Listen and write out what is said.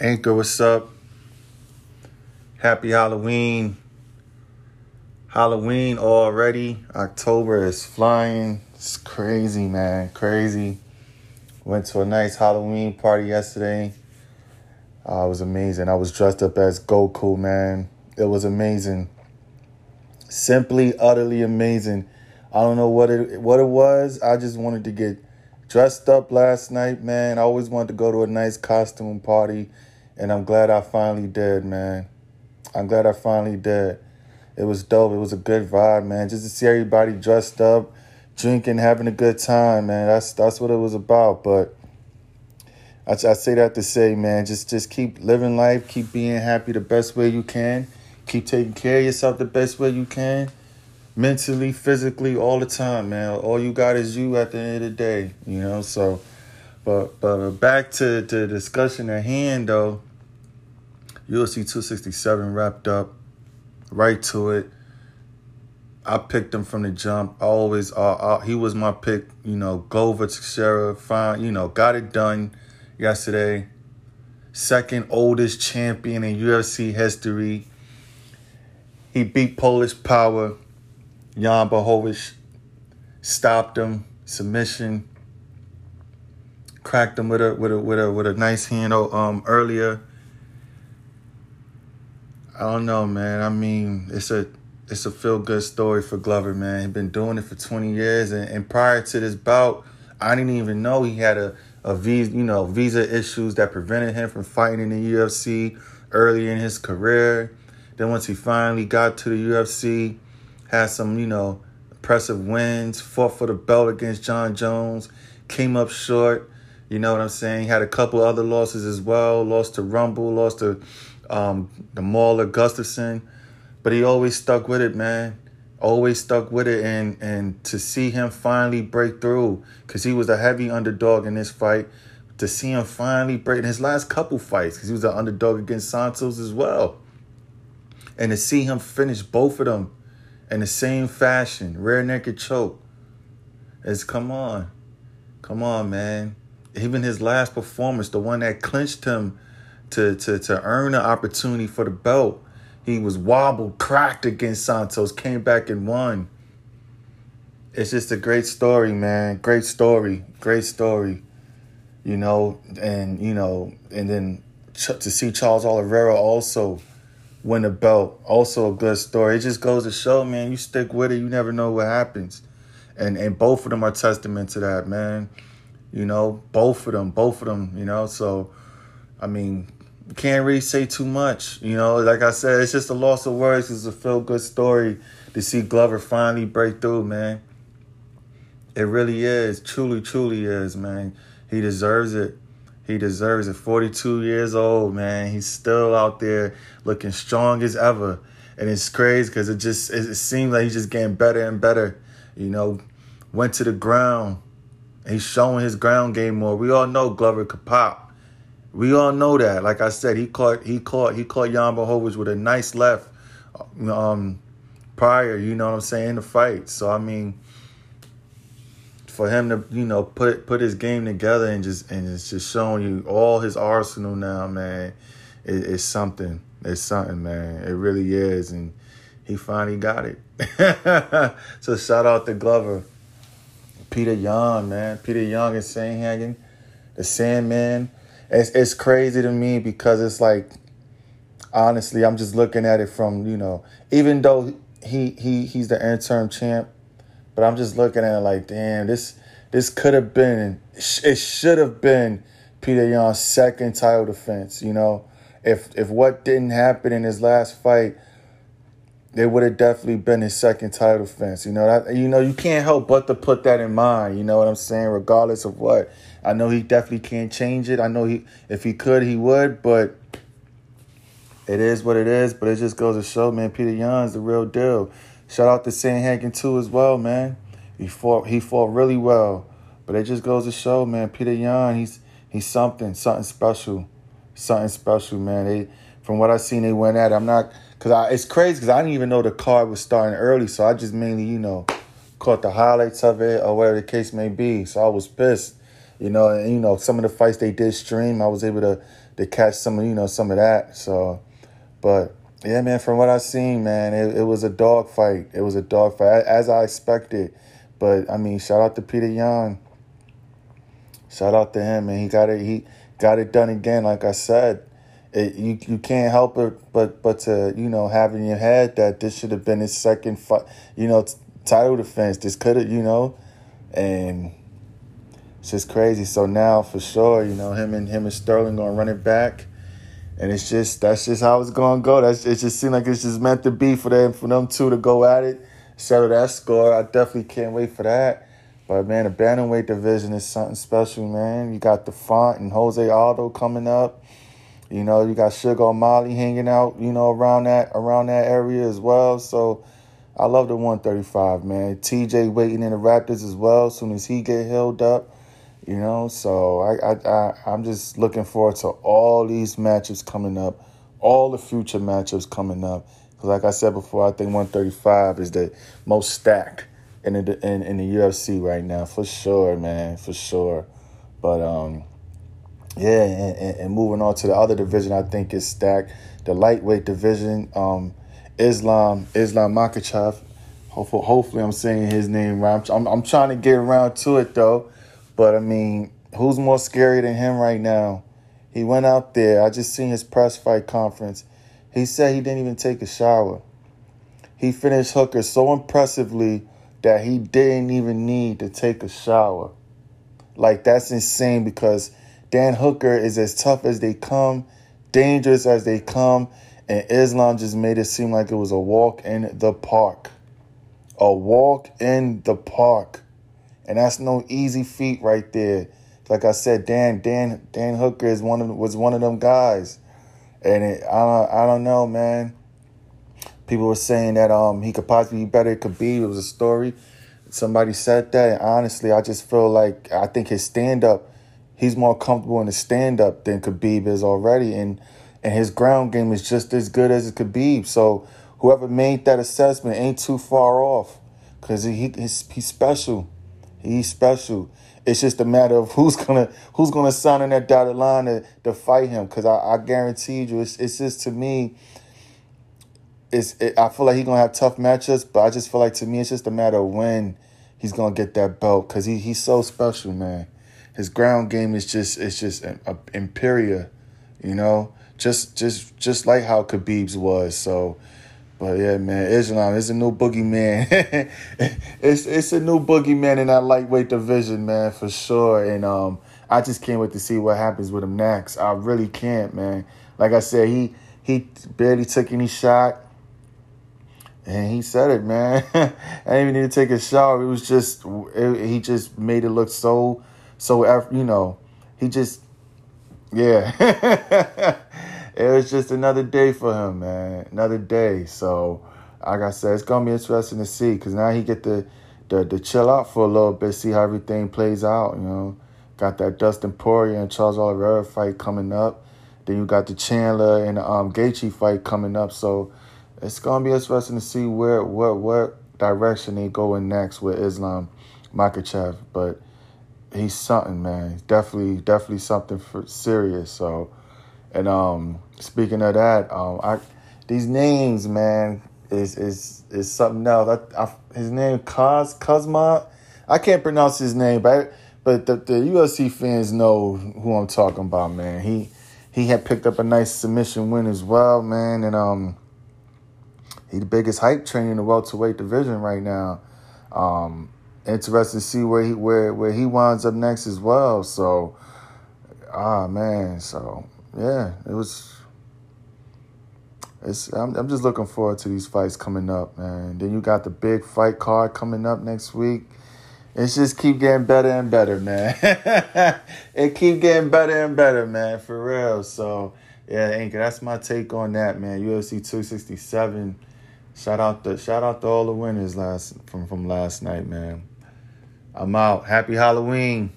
Anchor, what's up? Happy Halloween. Halloween already. October is flying. It's crazy, man. Crazy. Went to a nice Halloween party yesterday. Uh, it was amazing. I was dressed up as Goku, man. It was amazing. Simply, utterly amazing. I don't know what it what it was. I just wanted to get dressed up last night, man. I always wanted to go to a nice costume party and I'm glad I finally did, man. I'm glad I finally did. It was dope. It was a good vibe, man. Just to see everybody dressed up, drinking, having a good time, man. That's that's what it was about. But I, I say that to say, man, just just keep living life, keep being happy the best way you can, keep taking care of yourself the best way you can, mentally, physically, all the time, man. All you got is you at the end of the day, you know. So, but but back to the discussion at hand, though. UFC 267 wrapped up, right to it. I picked him from the jump. I always, uh, uh, he was my pick. You know, Glover Teixeira, fine. You know, got it done yesterday. Second oldest champion in UFC history. He beat Polish Power. Jan Blachowicz stopped him, submission. Cracked him with a with a with a with a nice handle um earlier. I don't know, man. I mean, it's a it's a feel good story for Glover, man. He's been doing it for 20 years, and, and prior to this bout, I didn't even know he had a a visa, you know, visa issues that prevented him from fighting in the UFC early in his career. Then once he finally got to the UFC, had some, you know, impressive wins, fought for the belt against Jon Jones, came up short. You know what I'm saying? Had a couple other losses as well. Lost to Rumble, lost to um, the Mauler Gustafsson, but he always stuck with it, man. Always stuck with it, and and to see him finally break through, because he was a heavy underdog in this fight. To see him finally break in his last couple fights, because he was an underdog against Santos as well, and to see him finish both of them in the same fashion, rear naked choke, is come on, come on, man. Even his last performance, the one that clinched him to to to earn an opportunity for the belt. He was wobbled, cracked against Santos, came back and won. It's just a great story, man. Great story, great story. You know, and you know, and then to see Charles Oliveira also win the belt, also a good story. It just goes to show, man, you stick with it, you never know what happens. And and both of them are testament to that, man. You know, both of them, both of them, you know. So, I mean, can't really say too much. You know, like I said, it's just a loss of words. It's a feel good story to see Glover finally break through, man. It really is. Truly, truly is, man. He deserves it. He deserves it. 42 years old, man. He's still out there looking strong as ever. And it's crazy because it just it, seems like he's just getting better and better. You know, went to the ground. He's showing his ground game more. We all know Glover could pop. We all know that. Like I said, he caught he caught he caught Jan Blachowicz with a nice left um, prior, you know what I'm saying, in the fight. So I mean for him to, you know, put put his game together and just and it's just showing you all his arsenal now, man, it, it's something. It's something, man. It really is. And he finally got it. so shout out to Glover. Petr Yan, man. Petr Yan and Sandhagen, the Sandman it's it's crazy to me because it's like honestly, I'm just looking at it from, you know, even though he he he's the interim champ, but I'm just looking at it like, damn, this this could have been it should have been Petr Yan's second title defense, you know. If if what didn't happen in his last fight, they would have definitely been his second title fence. You know that you know you can't help but to put that in mind. You know what I'm saying, regardless of what I know he definitely can't change it. I know he if he could he would, but it is what it is. But it just goes to show, man, Petr Yan's the real deal. Shout out to Sandhagen too as well, man. He fought he fought really well. But it just goes to show, man, Petr Yan, he's he's something, something special. Something special, man. They from what I seen they went at. It. I'm not cause I it's crazy because I didn't even know the card was starting early. So I just mainly, you know, caught the highlights of it or whatever the case may be. So I was pissed. You know, and you know, some of the fights they did stream, I was able to to catch some of you know some of that. So, but yeah, man, from what I seen, man, it, it was a dog fight. It was a dog fight as I expected. But I mean, shout out to Petr Yan. Shout out to him, and he got it. He got it done again. Like I said, it, you you can't help it but but to you know have in your head that this should have been his second fight. You know, title defense. This could have, you know, and it's just crazy. So now for sure, you know, him and him and Sterling gonna run it back. And it's just that's just how it's gonna go. That's it just seemed like it's just meant to be for them for them two to go at it, settle that score. I definitely can't wait for that. But man, the bantamweight division is something special, man. You got the Font and Jose Aldo coming up. You know, you got Sugar O'Malley hanging out, you know, around that around that area as well. So I love the 135, man. TJ waiting in the Raptors as well. As soon as he get healed up, you know. So I, I, I I'm just looking forward to all these matchups coming up, all the future matchups coming up. Because like I said before, I think 135 is the most stacked in the in, in the UFC right now for sure, man, for sure. But um, yeah, and, and moving on to the other division, I think is stacked. The lightweight division, um, Islam Islam Makhachev. Hopefully, hopefully I'm saying his name right. I'm, I'm trying to get around to it though. But I mean, who's more scary than him right now? He went out there. I just seen his press fight conference. He said he didn't even take a shower. He finished Hooker so impressively that he didn't even need to take a shower. Like that's insane because Dan Hooker is as tough as they come, dangerous as they come, and Islam just made it seem like it was a walk in the park. A walk in the park. And that's no easy feat right there. Like I said, Dan Dan Dan Hooker is one of was one of them guys, and it, I don't I don't know, man. People were saying that um he could possibly be better. Could be. It was a story. Somebody said that. And honestly, I just feel like I think his stand up, he's more comfortable in the stand up than Khabib is already, and and his ground game is just as good as Khabib. So whoever made that assessment ain't too far off, cause he he's, he's special. He's special. It's just a matter of who's gonna who's gonna sign in that dotted line to, to fight him. Cause I, I guarantee you, it's, it's just to me. It's it, I feel like he's gonna have tough matchups, but I just feel like to me it's just a matter of when he's gonna get that belt. Cause he he's so special, man. His ground game is just it's just a, a imperial, you know. Just just just like how Khabib's was. So but yeah, man, Islam is a new boogeyman. it's it's a new boogeyman in that lightweight division, man, for sure. And um, I just can't wait to see what happens with him next. I really can't, man. Like I said, he he barely took any shot, and he said it, man. I didn't even need to take a shower. It was just it, he just made it look so so after, you know he just yeah. it was just another day for him, man. Another day. So, like I said, it's gonna be interesting to see because now he get the, the to chill out for a little bit, see how everything plays out. You know, got that Dustin Poirier and Charles Oliveira fight coming up. Then you got the Chandler and the um, Gaethje fight coming up. So, it's gonna be interesting to see where what what direction they going next with Islam Makhachev. But he's something, man. Definitely, definitely something for serious. So. And um, speaking of that, um, I these names, man, is is is something else. I, I, his name Cos Cosma. I can't pronounce his name, but but the, the UFC fans know who I'm talking about, man. He he had picked up a nice submission win as well, man, and um, he the biggest hype train in the welterweight division right now. Um, interested to see where he where where he winds up next as well. So, ah man, so yeah, it was. It's I'm I'm just looking forward to these fights coming up, man. Then you got the big fight card coming up next week. It's just keep getting better and better, man. it keep getting better and better, man, for real. So yeah, Anchor, that's my take on that, man. UFC 267. Shout out to shout out to all the winners last from from last night, man. I'm out. Happy Halloween.